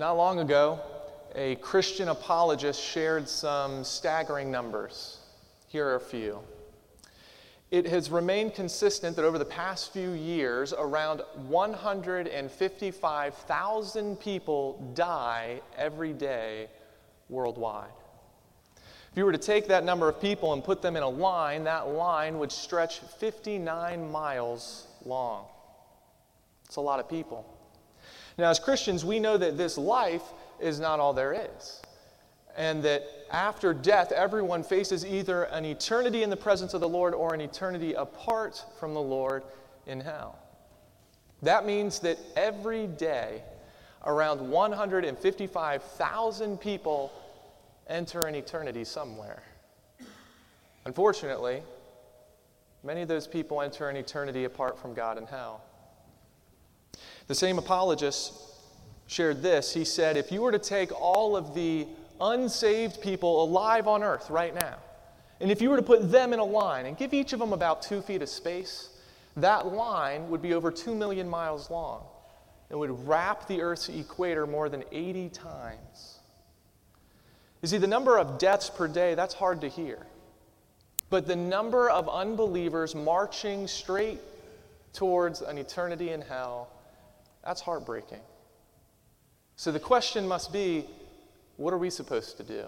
Not long ago, a Christian apologist shared some staggering numbers. Here are a few. It has remained consistent that over the past few years, around 155,000 people die every day worldwide. If you were to take that number of people and put them in a line, that line would stretch 59 miles long. It's a lot of people. Now, as Christians, we know that this life is not all there is. And that after death, everyone faces either an eternity in the presence of the Lord or an eternity apart from the Lord in hell. That means that every day, around 155,000 people enter an eternity somewhere. Unfortunately, many of those people enter an eternity apart from God in hell. The same apologist shared this. He said, If you were to take all of the unsaved people alive on earth right now, and if you were to put them in a line and give each of them about two feet of space, that line would be over two million miles long. and would wrap the Earth's equator more than 80 times. You see, the number of deaths per day, that's hard to hear. But the number of unbelievers marching straight towards an eternity in hell, that's heartbreaking. So the question must be what are we supposed to do?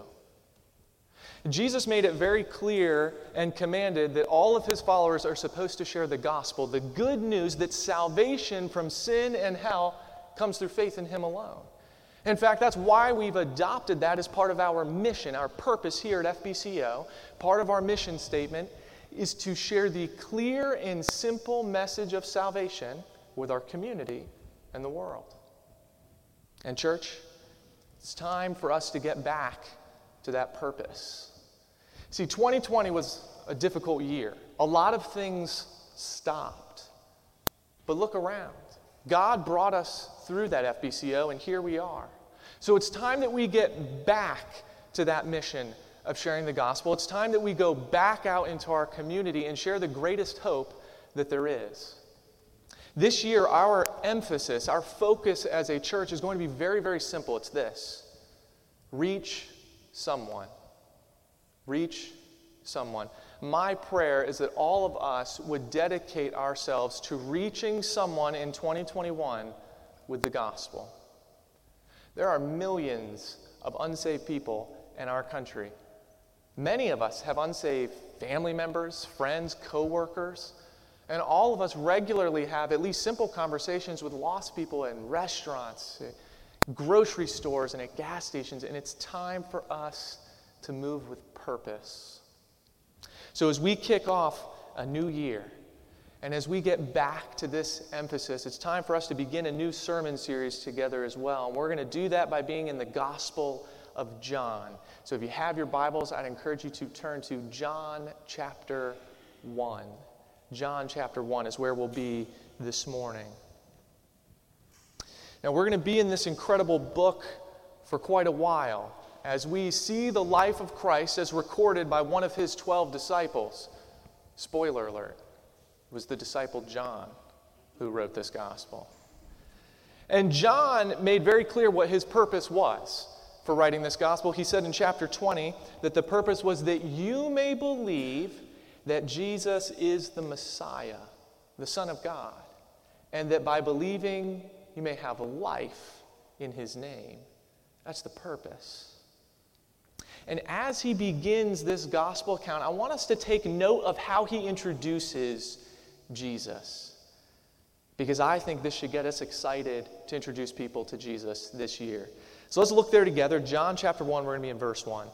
Jesus made it very clear and commanded that all of his followers are supposed to share the gospel, the good news that salvation from sin and hell comes through faith in him alone. In fact, that's why we've adopted that as part of our mission, our purpose here at FBCO. Part of our mission statement is to share the clear and simple message of salvation with our community and the world. And, church, it's time for us to get back to that purpose. See, 2020 was a difficult year. A lot of things stopped. But look around. God brought us through that FBCO, and here we are. So it's time that we get back to that mission of sharing the gospel. It's time that we go back out into our community and share the greatest hope that there is. This year, our emphasis, our focus as a church is going to be very, very simple. It's this reach someone. Reach someone. My prayer is that all of us would dedicate ourselves to reaching someone in 2021 with the gospel. There are millions of unsaved people in our country. Many of us have unsaved family members, friends, coworkers, and all of us regularly have at least simple conversations with lost people in restaurants, eh, grocery stores, and at gas stations, and it's time for us to move with purpose. So, as we kick off a new year, and as we get back to this emphasis, it's time for us to begin a new sermon series together as well. And we're going to do that by being in the Gospel of John. So, if you have your Bibles, I'd encourage you to turn to John chapter 1. John chapter 1 is where we'll be this morning. Now, we're going to be in this incredible book for quite a while as we see the life of Christ as recorded by one of his 12 disciples. Spoiler alert, it was the disciple John who wrote this gospel. And John made very clear what his purpose was for writing this gospel. He said in chapter 20 that the purpose was that you may believe that Jesus is the Messiah, the Son of God, and that by believing you may have a life in his name. That's the purpose. And as he begins this gospel account, I want us to take note of how he introduces Jesus. Because I think this should get us excited to introduce people to Jesus this year. So let's look there together. John chapter 1, we're going to be in verse 1.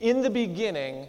In the beginning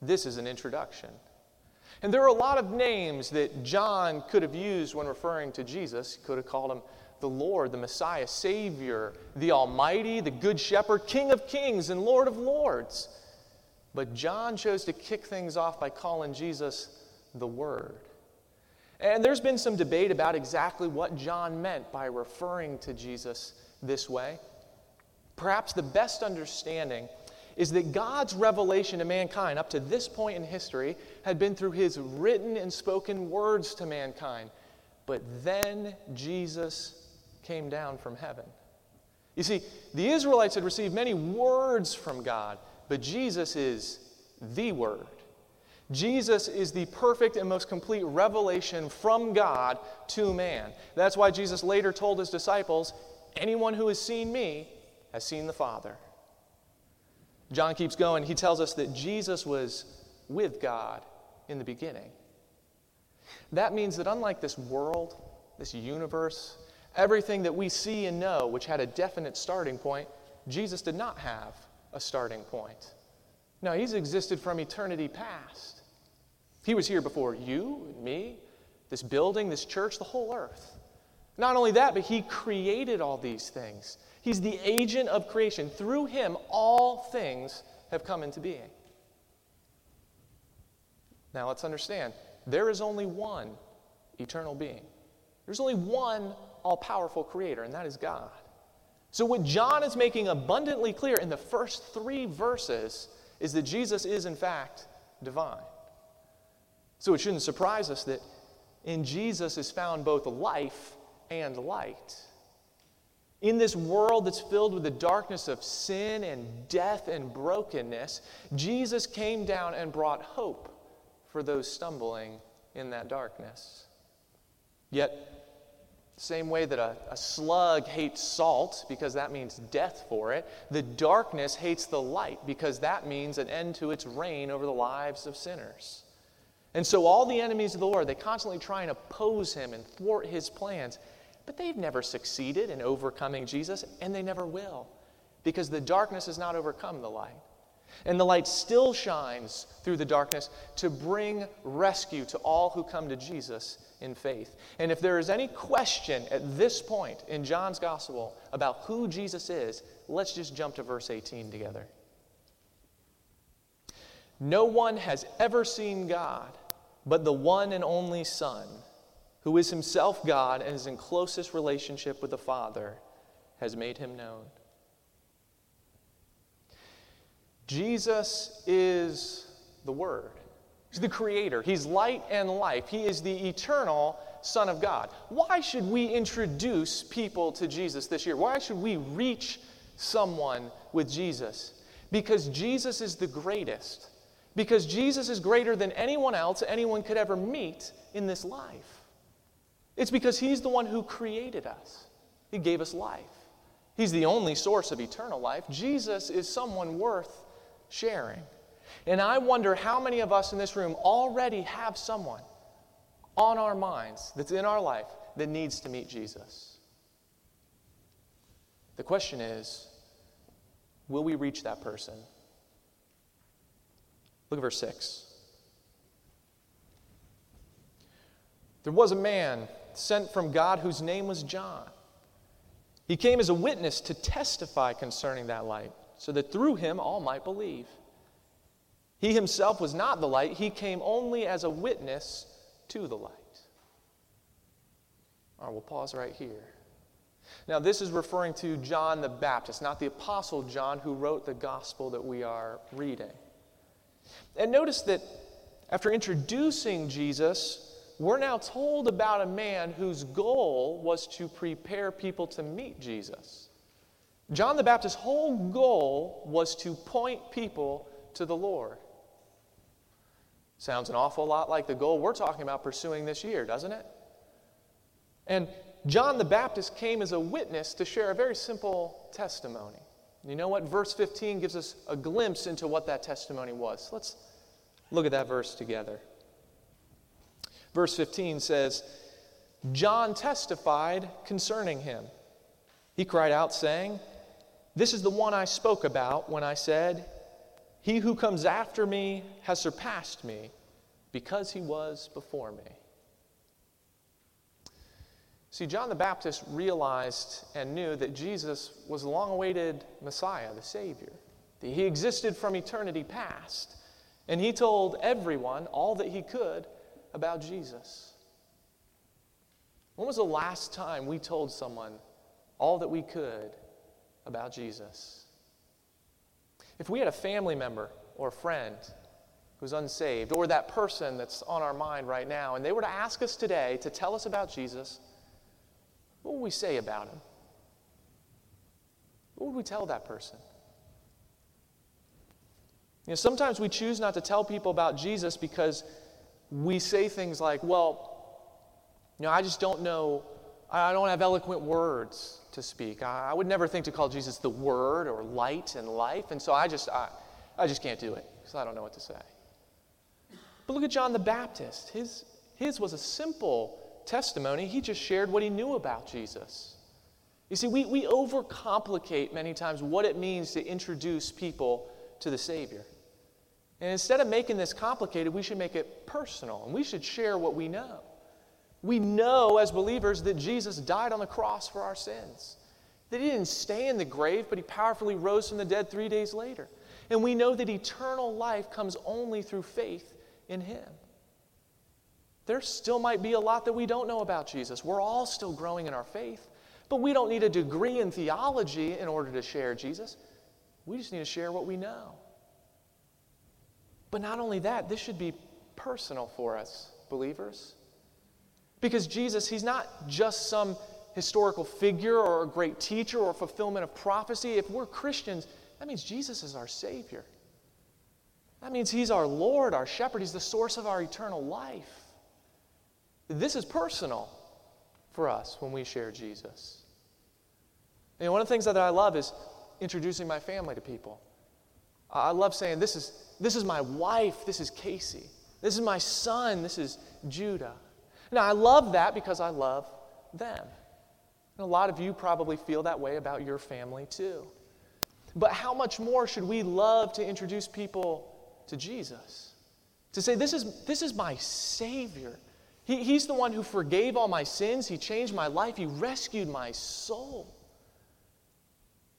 this is an introduction. And there are a lot of names that John could have used when referring to Jesus. He could have called him the Lord, the Messiah, Savior, the Almighty, the Good Shepherd, King of Kings, and Lord of Lords. But John chose to kick things off by calling Jesus the Word. And there's been some debate about exactly what John meant by referring to Jesus this way. Perhaps the best understanding is that God's revelation to mankind up to this point in history had been through his written and spoken words to mankind. But then Jesus came down from heaven. You see, the Israelites had received many words from God, but Jesus is the Word. Jesus is the perfect and most complete revelation from God to man. That's why Jesus later told his disciples, Anyone who has seen me has seen the Father. John keeps going. He tells us that Jesus was with God in the beginning. That means that unlike this world, this universe, everything that we see and know, which had a definite starting point, Jesus did not have a starting point. No, he's existed from eternity past. He was here before you and me, this building, this church, the whole earth. Not only that, but he created all these things. He's the agent of creation. Through him, all things have come into being. Now, let's understand there is only one eternal being, there's only one all powerful creator, and that is God. So, what John is making abundantly clear in the first three verses is that Jesus is, in fact, divine. So, it shouldn't surprise us that in Jesus is found both life and light. In this world that's filled with the darkness of sin and death and brokenness, Jesus came down and brought hope for those stumbling in that darkness. Yet, same way that a, a, slug hates salt because that means death for it, the darkness hates the light because that means an end to its reign over the lives of sinners. And so, all the enemies of the Lord, they constantly try and oppose him and thwart his plans. But they've never succeeded in overcoming Jesus, and they never will, because the darkness has not overcome the light. And the light still shines through the darkness to bring rescue to all who come to Jesus in faith. And if there is any question at this point in John's gospel about who Jesus is, let's just jump to verse 18 together. No one has ever seen God but the one and only Son who is himself God and is in closest relationship with the Father, has made him known. Jesus is the Word. He's the Creator. He's light and life. He is the eternal Son of God. Why should we introduce people to Jesus this year? Why should we reach someone with Jesus? Because Jesus is the greatest. Because Jesus is greater than anyone else anyone could ever meet in this life. It's because He's the one who created us, He gave us life. He's the only source of eternal life. Jesus is someone worth sharing. And I wonder how many of us in this room already have someone on our minds that's in our life that needs to meet Jesus. The question is will we reach that person? Look at verse 6. There was a man sent from God whose name was John. He came as a witness to testify concerning that light, so that through him all might believe. He himself was not the light, he came only as a witness to the light. All right, we'll pause right here. Now, this is referring to John the Baptist, not the Apostle John who wrote the gospel that we are reading. And notice that after introducing Jesus, we're now told about a man whose goal was to prepare people to meet Jesus. John the Baptist's whole goal was to point people to the Lord. Sounds an awful lot like the goal we're talking about pursuing this year, doesn't it? And John the Baptist came as a witness to share a very simple testimony. You know what? Verse 15 gives us a glimpse into what that testimony was. Let's look at that verse together. Verse 15 says, John testified concerning him. He cried out, saying, This is the one I spoke about when I said, He who comes after me has surpassed me because he was before me. See, John the Baptist realized and knew that Jesus was the long awaited Messiah, the Savior. He existed from eternity past. And he told everyone all that he could about Jesus. When was the last time we told someone all that we could about Jesus? If we had a family member or a friend who's unsaved, or that person that's on our mind right now, and they were to ask us today to tell us about Jesus, what would we say about him? What would we tell that person? You know, sometimes we choose not to tell people about Jesus because we say things like, well, you know, I just don't know, I don't have eloquent words to speak. I, would never think to call Jesus the Word or light and life, and so I just, I, I just can't do it because I don't know what to say. But look at John the Baptist. His, his was a simple testimony, he just shared what he knew about Jesus. You see, we, we overcomplicate many times what it means to introduce people to the Savior. And instead of making this complicated, we should make it personal and we should share what we know. We know as believers that Jesus died on the cross for our sins, that he didn't stay in the grave, but he powerfully rose from the dead three days later. And we know that eternal life comes only through faith in Him. There still might be a lot that we don't know about Jesus. We're all still growing in our faith, but we don't need a degree in theology in order to share Jesus. We just need to share what we know. But not only that, this should be personal for us, believers. Because Jesus, He's not just some historical figure or a great teacher or fulfillment of prophecy. If we're Christians, that means Jesus is our Savior. That means He's our Lord, our shepherd. He's the source of our eternal life. This is personal for us when we share Jesus. And one of the things that I love is introducing my family to people. I love saying, This is, this is my wife, this is Casey. This is my son, this is Judah. Now, I love that because I love them. And a lot of you probably feel that way about your family too. But how much more should we love to introduce people to Jesus. To say, This is, this is my Savior. He, he's the one who forgave all my sins. He changed my life. He rescued my soul.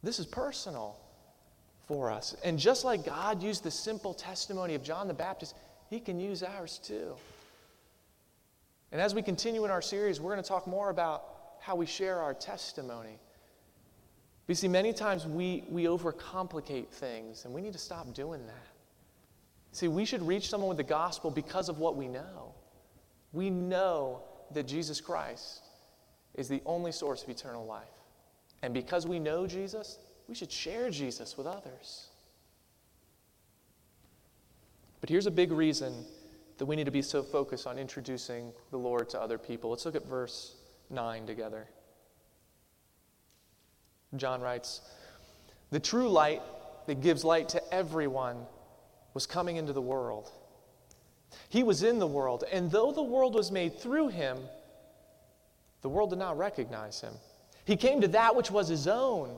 This is personal for us. And just like God used the simple testimony of John the Baptist, He can use ours too. And as we continue in our series, we're going to talk more about how we share our testimony. You see, many times we, we overcomplicate things, and we need to stop doing that. See, we should reach someone with the gospel because of what we know. We know that Jesus Christ is the only source of eternal life. And because we know Jesus, we should share Jesus with others. But here's a big reason that we need to be so focused on introducing the Lord to other people. Let's look at verse 9 together. John writes, The true light that gives light to everyone was coming into the world. He was in the world, and though the world was made through him, the world did not recognize him. He came to that which was his own,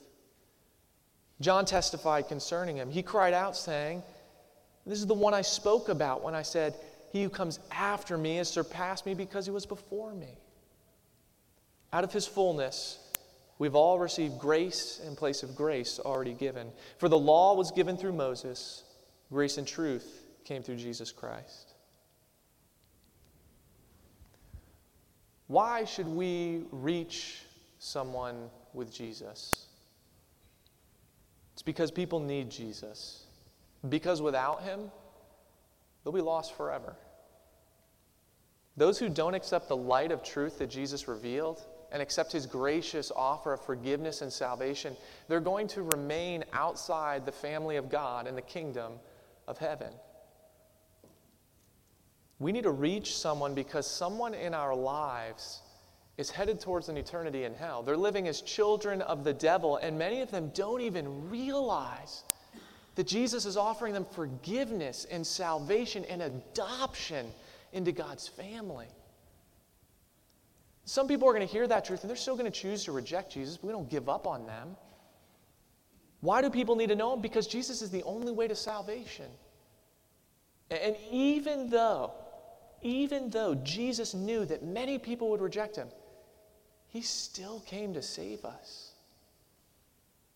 John testified concerning him. He cried out, saying, This is the one I spoke about when I said, He who comes after me has surpassed me because he was before me. Out of his fullness, we've all received grace in place of grace already given. For the law was given through Moses. Grace and truth came through Jesus Christ. Why should we reach someone with Jesus? It's because people need Jesus. Because without him, they'll be lost forever. Those who don't accept the light of truth that Jesus revealed and accept his gracious offer of forgiveness and salvation, they're going to remain outside the family of God and the kingdom of heaven. We need to reach someone because someone in our lives is headed towards an eternity in hell. They're living as children of the devil, and many of them don't even realize that Jesus is offering them forgiveness and salvation and adoption into God's family. Some people are going to hear that truth and they're still going to choose to reject Jesus, but we don't give up on them. Why do people need to know him? Because Jesus is the only way to salvation. And even though, even though Jesus knew that many people would reject him, he still came to save us.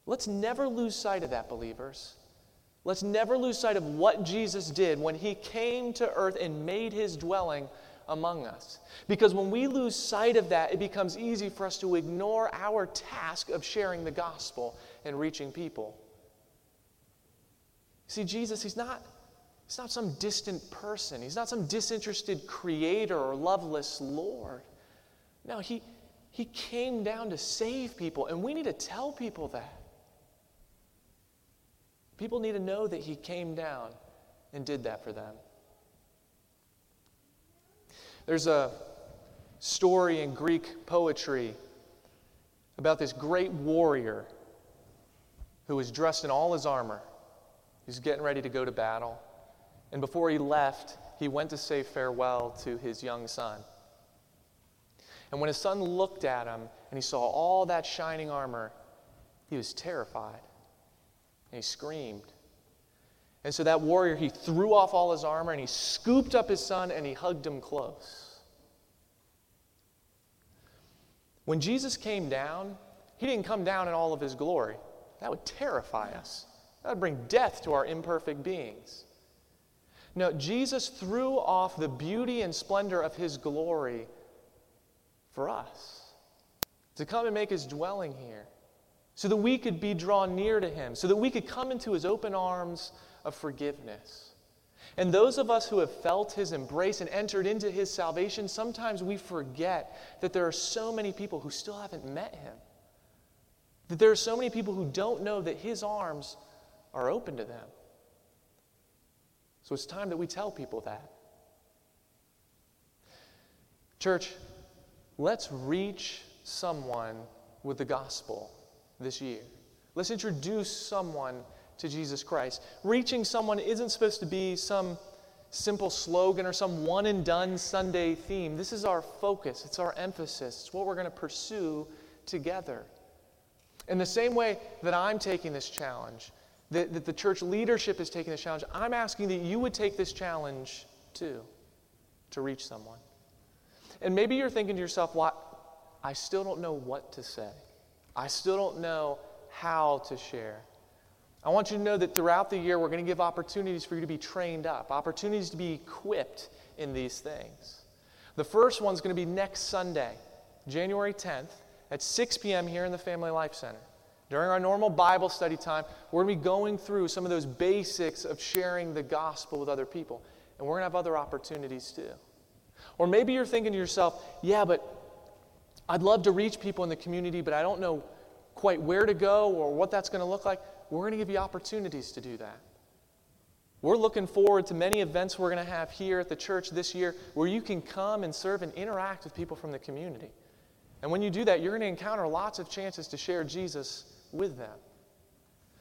Let's never lose sight of that, believers. Let's never lose sight of what Jesus did when he came to earth and made his dwelling among us. Because when we lose sight of that, it becomes easy for us to ignore our task of sharing the gospel and reaching people. See, Jesus, he's not, he's not some distant person, he's not some disinterested creator or loveless Lord. No, he, he came down to save people, and we need to tell people that. People need to know that He came down and did that for them. There's a story in Greek poetry about this great warrior who was dressed in all his armor. He's getting ready to go to battle. And before he left, he went to say farewell to his young son. And when his son looked at him and he saw all that shining armor, he was terrified and he screamed. And so that warrior, he threw off all his armor and he scooped up his son and he hugged him close. When Jesus came down, he didn't come down in all of his glory. That would terrify us. That would bring death to our imperfect beings. No, Jesus threw off the beauty and splendor of his glory for us to come and make his dwelling here so that we could be drawn near to him, so that we could come into his open arms of forgiveness. And those of us who have felt his embrace and entered into his salvation, sometimes we forget that there are so many people who still haven't met him. That there are so many people who don't know that his arms are open to them. So it's time that we tell people that. Church, let's reach someone with the gospel this year. Let's introduce someone to Jesus Christ. Reaching someone isn't supposed to be some simple slogan or some one and done Sunday theme. This is our focus, it's our emphasis, it's what we're going to pursue together. In the same way that I'm taking this challenge, that, that the church leadership is taking this challenge, I'm asking that you would take this challenge too to reach someone. And maybe you're thinking to yourself, well, I still don't know what to say. I still don't know how to share. I want you to know that throughout the year, we're going to give opportunities for you to be trained up, opportunities to be equipped in these things. The first one's going to be next Sunday, January 10th, at 6 p.m. here in the Family Life Center. During our normal Bible study time, we're going to be going through some of those basics of sharing the gospel with other people. And we're going to have other opportunities too. Or maybe you're thinking to yourself, yeah, but I'd love to reach people in the community, but I don't know quite where to go or what that's going to look like. We're going to give you opportunities to do that. We're looking forward to many events we're going to have here at the church this year where you can come and serve and interact with people from the community. And when you do that, you're going to encounter lots of chances to share Jesus with them.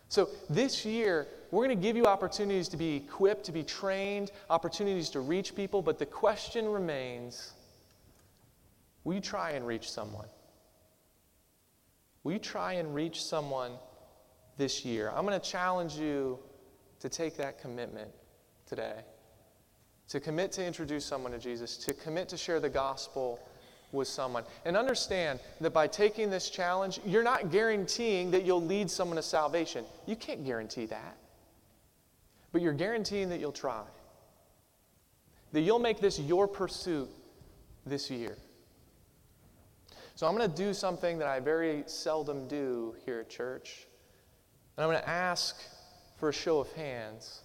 So this year, we're going to give you opportunities to be equipped, to be trained, opportunities to reach people, but the question remains will you try and reach someone? Will you try and reach someone this year? I'm going to challenge you to take that commitment today. To commit to introduce someone to Jesus, to commit to share the gospel with someone. And understand that by taking this challenge, you're not guaranteeing that you'll lead someone to salvation. You can't guarantee that. But you're guaranteeing that you'll try. That you'll make this your pursuit this year. So I'm going to do something that I very seldom do here at church. And I'm going to ask for a show of hands.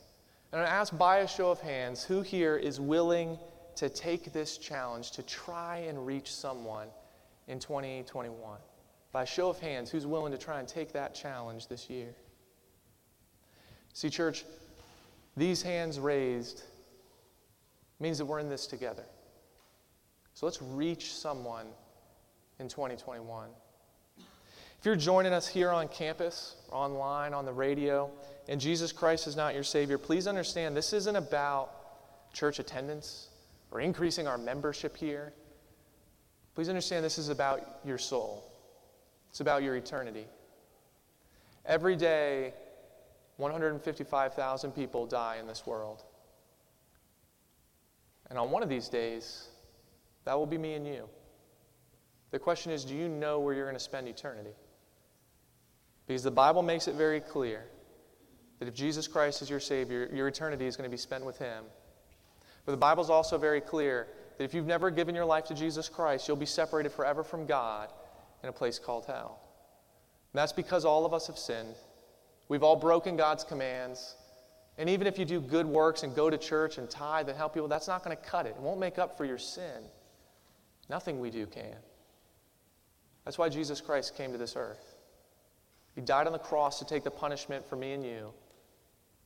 And I'm going to ask by a show of hands who here is willing to take this challenge to try and reach someone in 2021. By a show of hands, who's willing to try and take that challenge this year? See, church, these hands raised means that we're in this together. So let's reach someone in 2021. If you're joining us here on campus, online, on the radio, and Jesus Christ is not your Savior, please understand this isn't about church attendance or increasing our membership here. Please understand this is about your soul, it's about your eternity. Every day, 155,000 people die in this world. And on one of these days, that will be me and you. The question is do you know where you're going to spend eternity? Because the Bible makes it very clear that if Jesus Christ is your Savior, your eternity is going to be spent with Him. But the Bible is also very clear that if you've never given your life to Jesus Christ, you'll be separated forever from God in a place called hell. And that's because all of us have sinned. We've all broken God's commands. And even if you do good works and go to church and tithe and help people, that's not going to cut it. It won't make up for your sin. Nothing we do can. That's why Jesus Christ came to this earth. He died on the cross to take the punishment for me and you,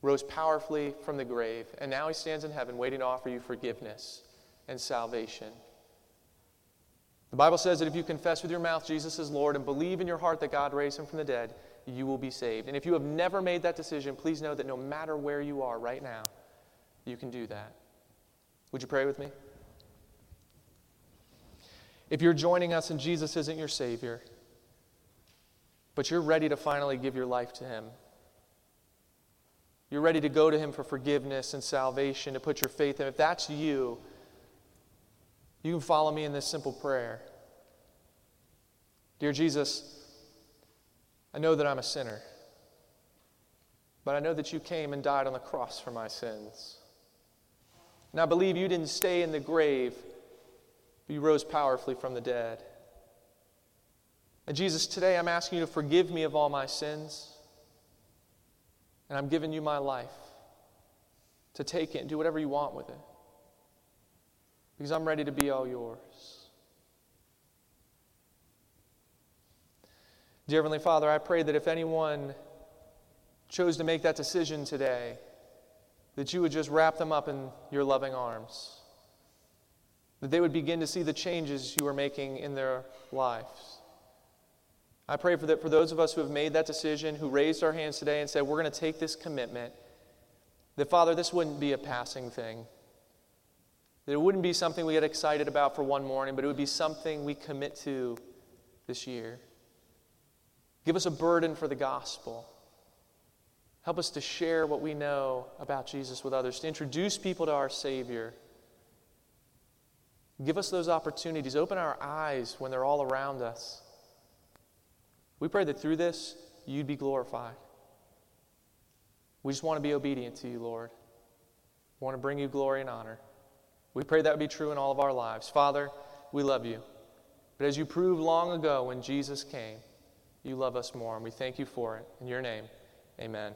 rose powerfully from the grave, and now he stands in heaven waiting to offer you forgiveness and salvation. The Bible says that if you confess with your mouth Jesus is Lord and believe in your heart that God raised him from the dead, you will be saved. And if you have never made that decision, please know that no matter where you are right now, you can do that. Would you pray with me? If you're joining us and Jesus isn't your Savior, but you're ready to finally give your life to Him. You're ready to go to Him for forgiveness and salvation, to put your faith in Him. If that's you, you can follow me in this simple prayer Dear Jesus, I know that I'm a sinner, but I know that you came and died on the cross for my sins. And I believe you didn't stay in the grave, but you rose powerfully from the dead. And Jesus, today I'm asking you to forgive me of all my sins. And I'm giving you my life to take it and do whatever you want with it. Because I'm ready to be all yours. Dear Heavenly Father, I pray that if anyone chose to make that decision today, that you would just wrap them up in your loving arms. That they would begin to see the changes you are making in their lives. I pray for that for those of us who have made that decision, who raised our hands today and said, We're going to take this commitment, that Father, this wouldn't be a passing thing. That it wouldn't be something we get excited about for one morning, but it would be something we commit to this year. Give us a burden for the gospel. Help us to share what we know about Jesus with others, to introduce people to our Savior. Give us those opportunities. Open our eyes when they're all around us. We pray that through this, you'd be glorified. We just want to be obedient to you, Lord. We want to bring you glory and honor. We pray that would be true in all of our lives. Father, we love you. But as you proved long ago when Jesus came, you love us more, and we thank you for it. In your name, amen.